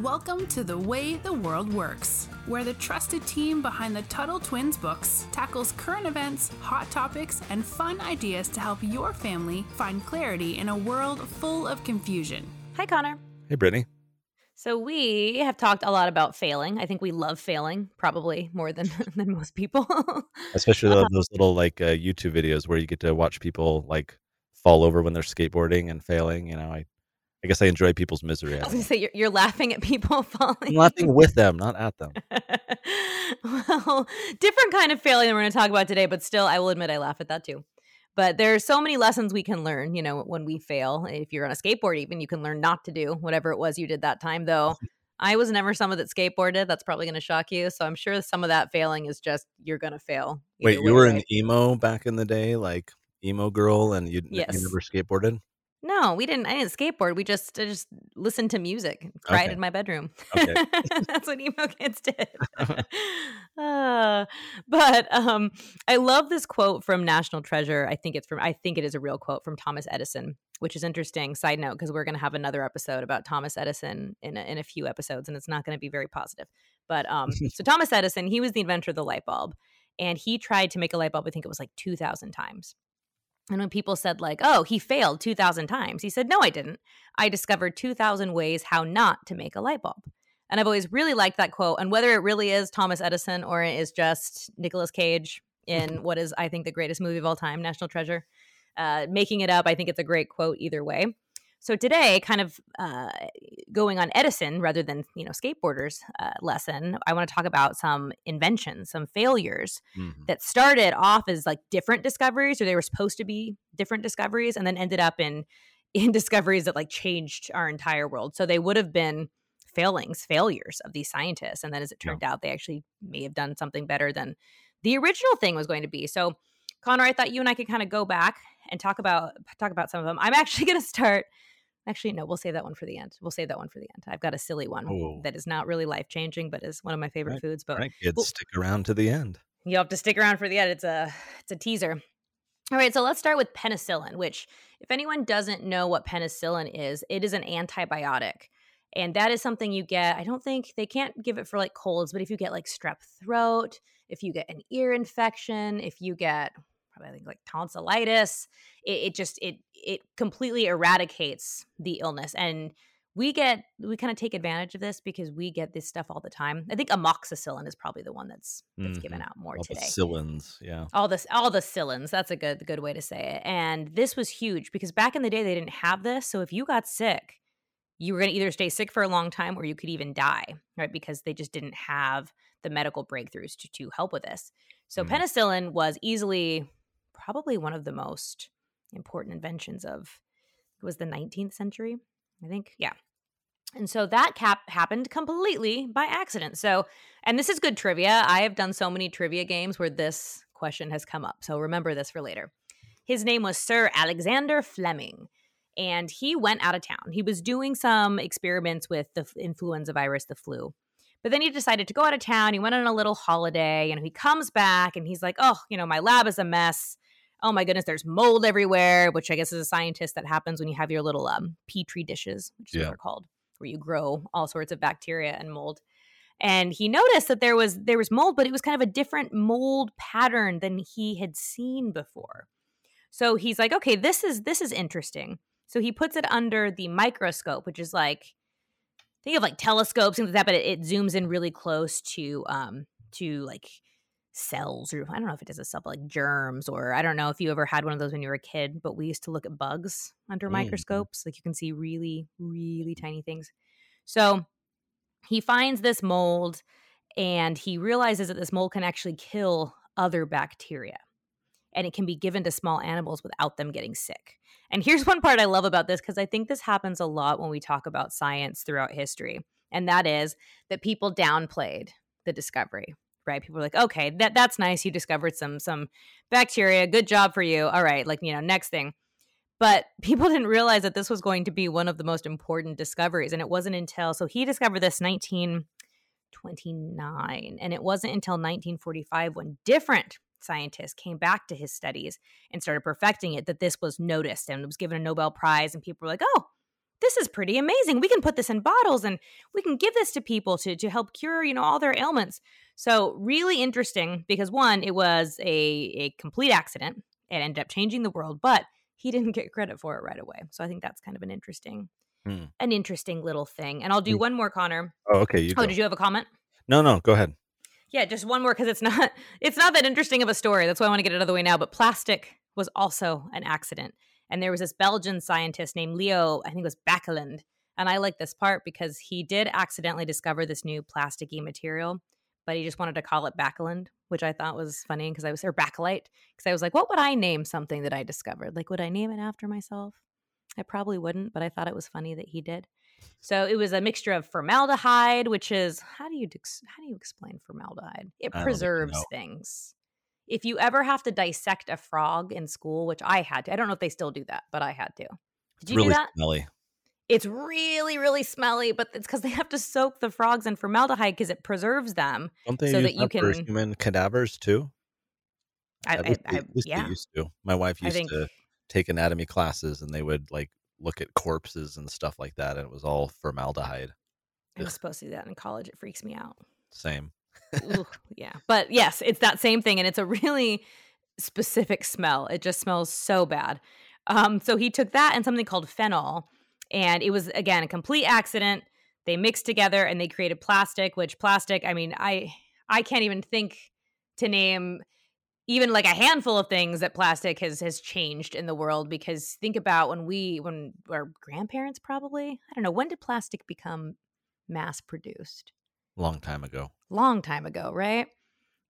Welcome to The Way the World Works, where the trusted team behind the Tuttle Twins books tackles current events, hot topics, and fun ideas to help your family find clarity in a world full of confusion. Hi, Connor. Hey, Brittany. So we have talked a lot about failing. I think we love failing, probably more than than most people. Especially uh, those little like uh, YouTube videos where you get to watch people like fall over when they're skateboarding and failing. You know, I I guess I enjoy people's misery. I was gonna say you're, you're laughing at people falling. I'm laughing with them, not at them. well, different kind of failing than we're going to talk about today, but still, I will admit I laugh at that too. But there's so many lessons we can learn, you know, when we fail. If you're on a skateboard, even you can learn not to do whatever it was you did that time. Though I was never someone that skateboarded. That's probably going to shock you. So I'm sure some of that failing is just you're going to fail. Wait, you were an emo back in the day, like emo girl, and you, yes. you never skateboarded? No, we didn't. I didn't skateboard. We just I just listened to music, cried Okay. in my bedroom. Okay. That's what emo kids did. Uh, but um, I love this quote from National Treasure. I think it's from. I think it is a real quote from Thomas Edison, which is interesting. Side note, because we're going to have another episode about Thomas Edison in a, in a few episodes, and it's not going to be very positive. But um, so Thomas Edison, he was the inventor of the light bulb, and he tried to make a light bulb. I think it was like two thousand times. And when people said, like, oh, he failed 2,000 times, he said, no, I didn't. I discovered 2,000 ways how not to make a light bulb. And I've always really liked that quote. And whether it really is Thomas Edison or it is just Nicolas Cage in what is, I think, the greatest movie of all time, National Treasure, uh, making it up, I think it's a great quote either way. So today, kind of uh, going on Edison rather than you know skateboarders uh, lesson, I want to talk about some inventions, some failures Mhm. that started off as like different discoveries, or they were supposed to be different discoveries, and then ended up in in discoveries that like changed our entire world. So they would have been failings, failures of these scientists, and then as it Yeah. turned out, they actually may have done something better than the original thing was going to be. So Connor, I thought you and I could kind of go back and talk about talk about some of them. I'm actually going to start. Actually, no, we'll save that one for the end. We'll save that one for the end. I've got a silly one Oh. that is not really life changing, but is one of my favorite Right. foods. But right, kids, well- stick around to the end. you have to stick around for the end. It's a it's a teaser. All right, so let's start with penicillin, which if anyone doesn't know what penicillin is, it is an antibiotic. And that is something you get. I don't think they can't give it for like colds, but if you get like strep throat, if you get an ear infection, if you get I think like tonsillitis, it, it just it it completely eradicates the illness. And we get we kind of take advantage of this because we get this stuff all the time. I think amoxicillin is probably the one that's that's given Mhm. out more All the today Sillins, yeah. all this all the cillins that's a good good way to say it and this was huge because back in the day they didn't have this so if you got sick you were going to either stay sick for a long time or you could even die right because they just didn't have the medical breakthroughs to, to help with this so Mhm. penicillin was easily probably one of the most important inventions of it was the 19th century i think yeah and so that cap happened completely by accident. So, and this is good trivia. I have done so many trivia games where this question has come up. So remember this for later. His name was Sir Alexander Fleming, and he went out of town. He was doing some experiments with the influenza virus, the flu. But then he decided to go out of town. He went on a little holiday and he comes back and he's like, oh, you know, my lab is a mess. Oh my goodness, there's mold everywhere, which I guess is a scientist that happens when you have your little um, petri dishes, which is what Yeah. they're called where you grow all sorts of bacteria and mold. And he noticed that there was there was mold, but it was kind of a different mold pattern than he had seen before. So he's like, okay, this is this is interesting. So he puts it under the microscope, which is like think of like telescopes things like that, but it, it zooms in really close to um to like cells or I don't know if it does a stuff like germs or I don't know if you ever had one of those when you were a kid, but we used to look at bugs under Mhm. microscopes. Like you can see really, really tiny things. So he finds this mold and he realizes that this mold can actually kill other bacteria and it can be given to small animals without them getting sick. And here's one part I love about this because I think this happens a lot when we talk about science throughout history. And that is that people downplayed the discovery, right? People are like, okay, that, that's nice. You discovered some some bacteria. Good job for you. All right, like, you know, next thing. But people didn't realize that this was going to be one of the most important discoveries. And it wasn't until, so he discovered this 1929. And it wasn't until 1945 when different scientists came back to his studies and started perfecting it that this was noticed and was given a Nobel Prize. And people were like, oh, this is pretty amazing. We can put this in bottles and we can give this to people to to help cure, you know, all their ailments. So really interesting because one, it was a a complete accident. It ended up changing the world, but he didn't get credit for it right away. So I think that's kind of an interesting Hmm. an interesting little thing. And I'll do Mm. one more, Connor. Oh, okay. You Oh, go. did you have a comment? No, no. Go ahead. Yeah, just one more because it's not it's not that interesting of a story. That's why I want to get it out of the way now. But plastic was also an accident, and there was this Belgian scientist named Leo, I think it was Baekeland, and I like this part because he did accidentally discover this new plasticky material, but he just wanted to call it Baekeland, which I thought was funny because I was or Bakelite because I was like, what would I name something that I discovered? Like, would I name it after myself? I probably wouldn't, but I thought it was funny that he did. So it was a mixture of formaldehyde, which is how do you how do you explain formaldehyde? It I don't think I preserves things. If you ever have to dissect a frog in school, which I had to, I don't know if they still do that, but I had to. Did you really do that? smelly. It's really, really smelly, but it's because they have to soak the frogs in formaldehyde because it preserves them. Don't they So use that you for can- human cadavers too? I, I, I, they, at least yeah, used to. My wife used think to take anatomy classes, and they would like look at corpses and stuff like that, and it was all formaldehyde. I was supposed to do that in college. It freaks me out. Same. Ooh, yeah. But yes, it's that same thing. And it's a really specific smell. It just smells so bad. Um, so he took that and something called phenol. And it was, again, a complete accident. They mixed together and they created plastic, which plastic, I mean, I I can't even think to name even like a handful of things that plastic has has changed in the world because think about when we when our grandparents probably i don't know when did plastic become mass produced Long time ago. long time ago, right?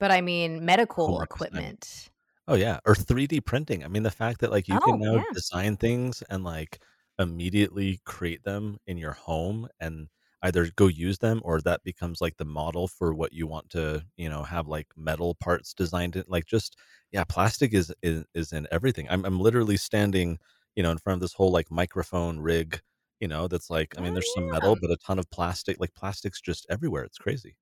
But I mean, medical Homework assignment. equipment. Oh yeah, or 3D printing. I mean, the fact that like you Oh, can now yeah. design things and like immediately create them in your home and either go use them or that becomes like the model for what you want to, you know, have like metal parts designed in like just yeah, plastic is is, is in everything. I'm I'm literally standing, you know, in front of this whole like microphone rig, you know, that's like I mean, Oh, there's some metal but a ton of plastic. Like plastic's just everywhere. It's crazy.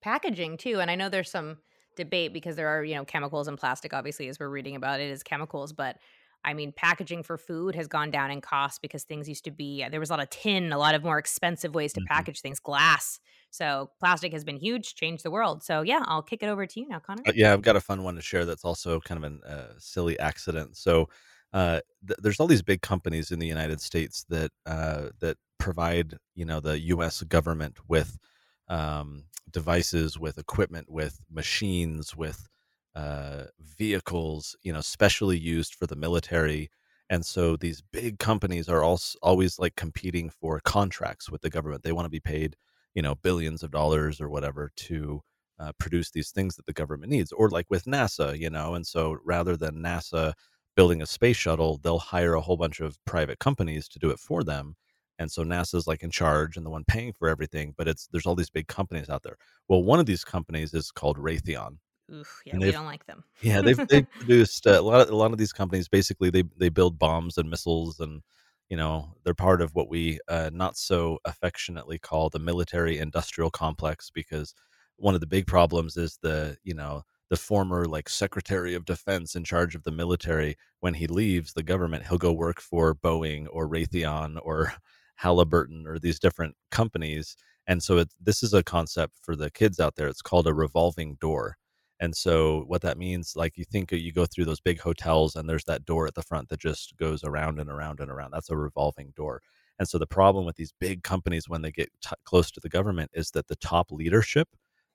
Packaging too. And I know there's some debate because there are, you know, chemicals in plastic, obviously, as we're reading about it is chemicals. But I mean, packaging for food has gone down in cost because things used to be, there was a lot of tin, a lot of more expensive ways to Mhm. package things, glass. So plastic has been huge, changed the world. So yeah, I'll kick it over to you now, Connor. Uh, yeah, I've got a fun one to share that's also kind of a uh, silly accident. So, uh, th- there's all these big companies in the United States that uh, that provide, you know, the U.S. government with um, devices, with equipment, with machines, with uh, vehicles, you know, specially used for the military. And so these big companies are also always like competing for contracts with the government. They want to be paid, you know, billions of dollars or whatever to uh, produce these things that the government needs, or like with NASA, you know. And so rather than NASA building a space shuttle, they'll hire a whole bunch of private companies to do it for them. And so NASA's like in charge and the one paying for everything, but it's there's all these big companies out there. Well, one of these companies is called Raytheon. Oof, yeah, we don't like them. Yeah, they've they've produced uh, a lot of a lot of these companies. Basically, they they build bombs and missiles, and you know they're part of what we uh, not so affectionately call the military industrial complex. Because one of the big problems is the you know the former like Secretary of Defense in charge of the military. When he leaves the government, he'll go work for Boeing or Raytheon or Halliburton or these different companies. And so it, this is a concept for the kids out there. It's called a revolving door. And so what that means, like you think uh, you go through those big hotels and there's that door at the front that just goes around and around and around. That's a revolving door. And so the problem with these big companies when they get t- close to the government is that the top leadership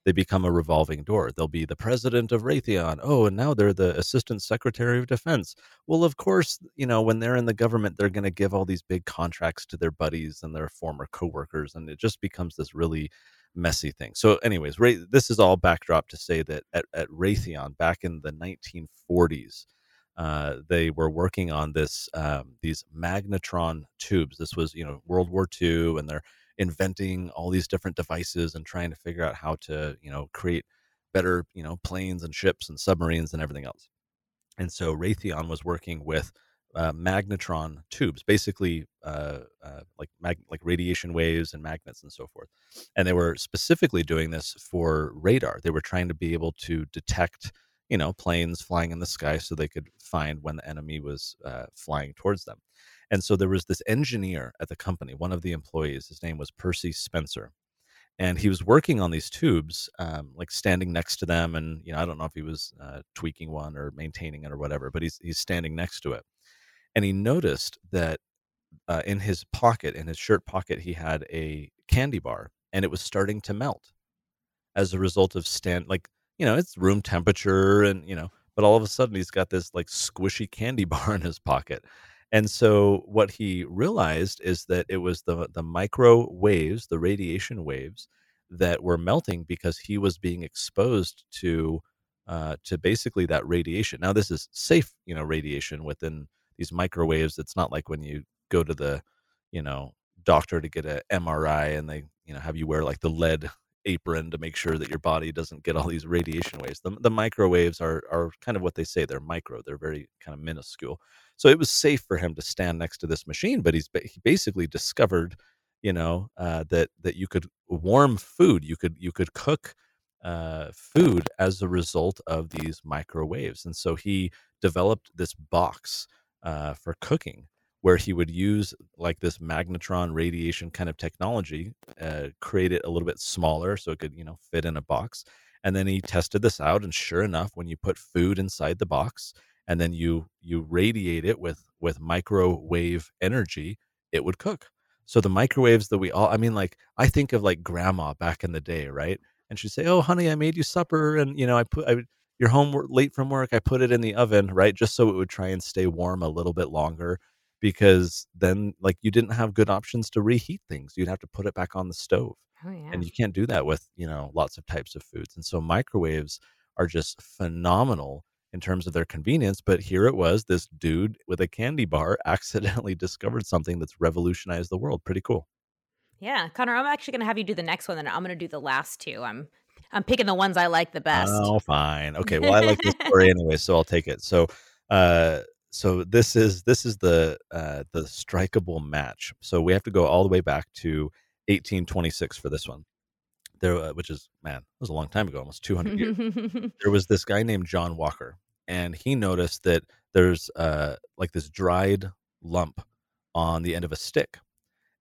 they become a revolving door. They'll be the president of Raytheon. Oh, and now they're the assistant secretary of defense. Well, of course, you know, when they're in the government, they're going to give all these big contracts to their buddies and their former coworkers, and it just becomes this really messy thing. So, anyways, Ray, this is all backdrop to say that at, at Raytheon back in the 1940s, uh, they were working on this um, these magnetron tubes. This was you know World War II, and they're inventing all these different devices and trying to figure out how to you know create better you know planes and ships and submarines and everything else. And so Raytheon was working with uh, magnetron tubes, basically uh, uh, like mag- like radiation waves and magnets and so forth. And they were specifically doing this for radar. They were trying to be able to detect, you know, planes flying in the sky so they could find when the enemy was uh, flying towards them. And so there was this engineer at the company, one of the employees, his name was Percy Spencer. And he was working on these tubes, um, like standing next to them. And, you know, I don't know if he was uh, tweaking one or maintaining it or whatever, but he's, he's standing next to it. And he noticed that uh, in his pocket, in his shirt pocket, he had a candy bar and it was starting to melt as a result of stand, like, you know, it's room temperature and, you know, but all of a sudden he's got this like squishy candy bar in his pocket and so what he realized is that it was the the micro waves, the radiation waves that were melting because he was being exposed to uh, to basically that radiation. Now this is safe, you know, radiation within these microwaves. It's not like when you go to the, you know, doctor to get a MRI and they, you know, have you wear like the lead apron to make sure that your body doesn't get all these radiation waves. The, the microwaves are are kind of what they say. They're micro. They're very kind of minuscule. So it was safe for him to stand next to this machine, but he's he basically discovered, you know, uh, that that you could warm food, you could you could cook uh, food as a result of these microwaves, and so he developed this box uh, for cooking where he would use like this magnetron radiation kind of technology, uh, create it a little bit smaller so it could you know fit in a box, and then he tested this out, and sure enough, when you put food inside the box and then you you radiate it with with microwave energy it would cook. So the microwaves that we all i mean like i think of like grandma back in the day right? And she'd say oh honey i made you supper and you know i put I, you're home late from work i put it in the oven right just so it would try and stay warm a little bit longer because then like you didn't have good options to reheat things you'd have to put it back on the stove oh, yeah. and you can't do that with you know lots of types of foods and so microwaves are just phenomenal in terms of their convenience. But here it was this dude with a candy bar accidentally discovered something that's revolutionized the world. Pretty cool. Yeah, Connor, I'm actually going to have you do the next one, and I'm going to do the last two. I'm I'm picking the ones I like the best. Oh, fine. Okay. Well, I like this story anyway, so I'll take it. So, uh, so this is this is the uh, the strikeable match. So we have to go all the way back to 1826 for this one there, uh, which is man, it was a long time ago, almost 200 years. there was this guy named John Walker, and he noticed that there's uh, like this dried lump on the end of a stick,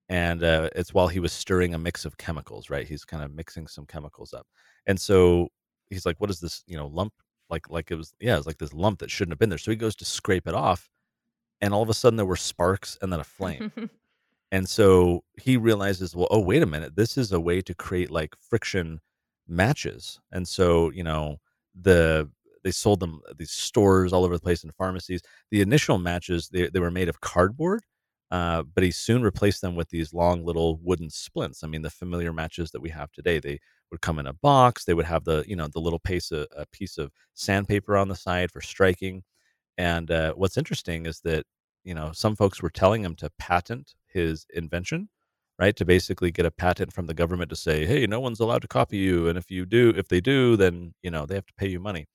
and uh, it's while he was stirring a mix of chemicals. Right, he's kind of mixing some chemicals up, and so he's like, "What is this? You know, lump? Like, like it was? Yeah, it's like this lump that shouldn't have been there." So he goes to scrape it off, and all of a sudden there were sparks and then a flame. And so he realizes, well, oh, wait a minute, this is a way to create like friction matches. And so, you know, the they sold them at these stores all over the place in pharmacies. The initial matches they, they were made of cardboard, uh, but he soon replaced them with these long little wooden splints. I mean, the familiar matches that we have today, they would come in a box. They would have the you know the little piece of a piece of sandpaper on the side for striking. And uh, what's interesting is that you know some folks were telling him to patent his invention, right? To basically get a patent from the government to say, hey, no one's allowed to copy you, and if you do, if they do, then you know they have to pay you money.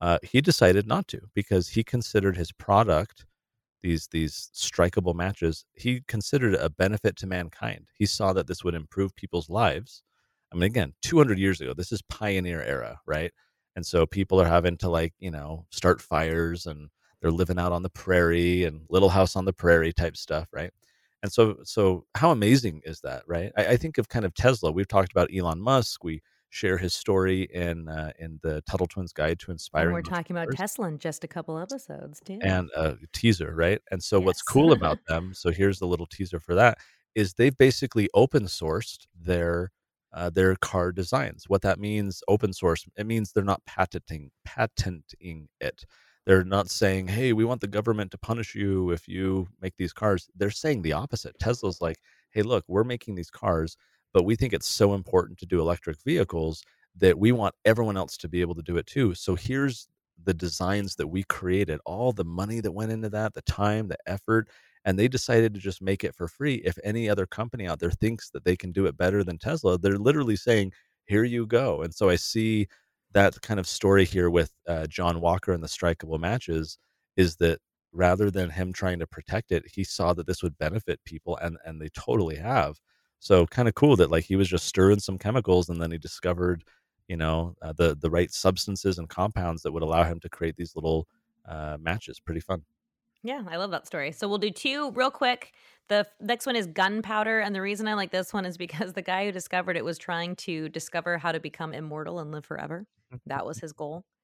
Uh, he decided not to because he considered his product these these strikeable matches he considered a benefit to mankind he saw that this would improve people's lives i mean again 200 years ago this is pioneer era right and so people are having to like you know start fires and they're living out on the prairie and little house on the prairie type stuff right and so, so how amazing is that, right? I, I, think of kind of Tesla. We've talked about Elon Musk. We share his story in uh, in the Tuttle Twins Guide to Inspiring. And we're talking about Tesla in just a couple episodes too, and a teaser, right? And so, yes. what's cool about them? So here's the little teaser for that: is they've basically open sourced their uh, their car designs. What that means, open source, it means they're not patenting patenting it. They're not saying, "Hey, we want the government to punish you if you make these cars." They're saying the opposite. Tesla's like, "Hey, look, we're making these cars, but we think it's so important to do electric vehicles that we want everyone else to be able to do it too. So here's the designs that we created, all the money that went into that, the time, the effort, and they decided to just make it for free. If any other company out there thinks that they can do it better than Tesla, they're literally saying, "Here you go." And so I see that kind of story here with uh, John Walker and the strikeable matches is that rather than him trying to protect it, he saw that this would benefit people, and and they totally have. So kind of cool that like he was just stirring some chemicals, and then he discovered, you know, uh, the the right substances and compounds that would allow him to create these little uh, matches. Pretty fun. Yeah, I love that story. So we'll do two real quick. The next one is gunpowder. And the reason I like this one is because the guy who discovered it was trying to discover how to become immortal and live forever. That was his goal.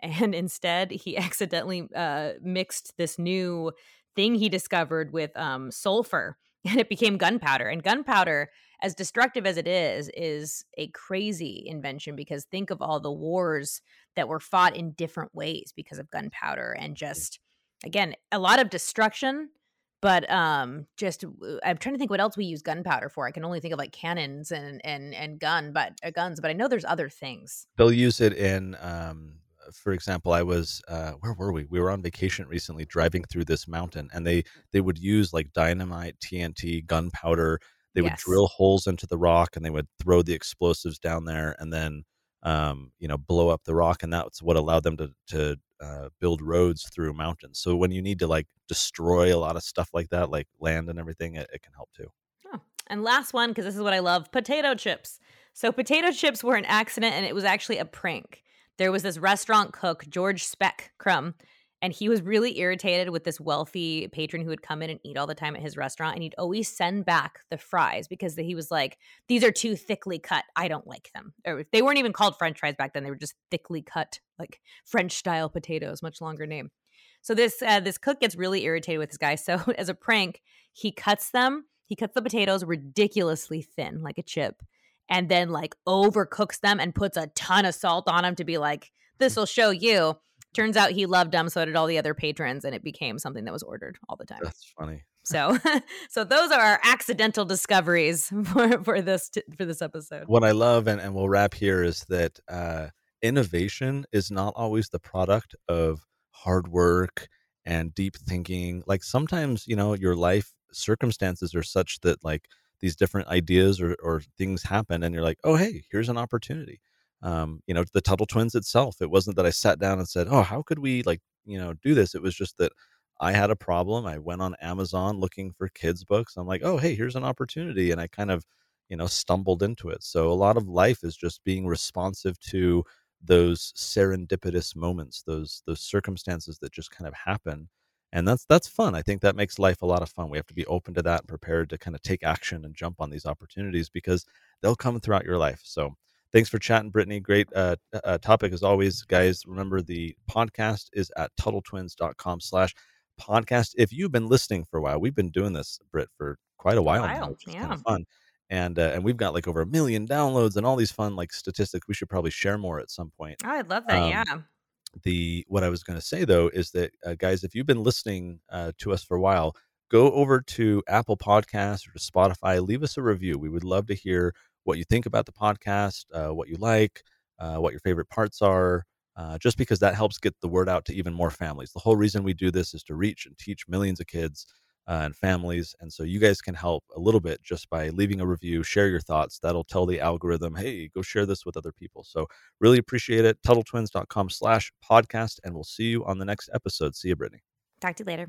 And instead, he accidentally uh, mixed this new thing he discovered with um, sulfur and it became gunpowder. And gunpowder, as destructive as it is, is a crazy invention because think of all the wars that were fought in different ways because of gunpowder and just, again, a lot of destruction but um just i'm trying to think what else we use gunpowder for. I can only think of like cannons and and and gun but uh, guns but i know there's other things. They'll use it in um for example i was uh where were we? We were on vacation recently driving through this mountain and they they would use like dynamite tnt gunpowder. They would drill holes into the rock and they would throw the explosives down there and then um, you know, blow up the rock, and that's what allowed them to to uh, build roads through mountains. So when you need to like destroy a lot of stuff like that, like land and everything, it, it can help too. Oh. And last one, because this is what I love: potato chips. So potato chips were an accident, and it was actually a prank. There was this restaurant cook, George Speck Crum, and he was really irritated with this wealthy patron who would come in and eat all the time at his restaurant and he'd always send back the fries because he was like these are too thickly cut. I don't like them. Or they weren't even called french fries back then. They were just thickly cut like french style potatoes much longer name. So this uh, this cook gets really irritated with this guy. So as a prank he cuts them he cuts the potatoes ridiculously thin like a chip and then like overcooks them and puts a ton of salt on them to be like this will show you Turns out he loved them, so did all the other patrons, and it became something that was ordered all the time. That's funny. So, so those are our accidental discoveries for, for this t- for this episode. What I love, and, and we'll wrap here, is that uh, innovation is not always the product of hard work and deep thinking. Like sometimes, you know, your life circumstances are such that like these different ideas or, or things happen, and you're like, oh, hey, here's an opportunity um, you know, the Tuttle Twins itself. It wasn't that I sat down and said, "Oh, how could we like you know do this?" It was just that I had a problem. I went on Amazon looking for kids books. I'm like, "Oh, hey, here's an opportunity," and I kind of you know stumbled into it. So a lot of life is just being responsive to those serendipitous moments, those those circumstances that just kind of happen. And that's that's fun. I think that makes life a lot of fun. We have to be open to that and prepared to kind of take action and jump on these opportunities because they'll come throughout your life. So Thanks for chatting, Brittany. Great uh, uh, topic as always, guys. Remember the podcast is at TuttleTwins.com slash podcast. If you've been listening for a while, we've been doing this, Britt, for quite a while, a while now, which is yeah. kind of fun. And uh, and we've got like over a million downloads and all these fun like statistics. We should probably share more at some point. Oh, I'd love that. Um, yeah. The what I was going to say though is that uh, guys, if you've been listening uh, to us for a while, go over to Apple Podcasts or to Spotify. Leave us a review. We would love to hear what you think about the podcast, uh, what you like, uh, what your favorite parts are, uh, just because that helps get the word out to even more families. The whole reason we do this is to reach and teach millions of kids uh, and families. And so you guys can help a little bit just by leaving a review, share your thoughts. That'll tell the algorithm, hey, go share this with other people. So really appreciate it. TuttleTwins.com slash podcast. And we'll see you on the next episode. See you, Brittany. Talk to you later.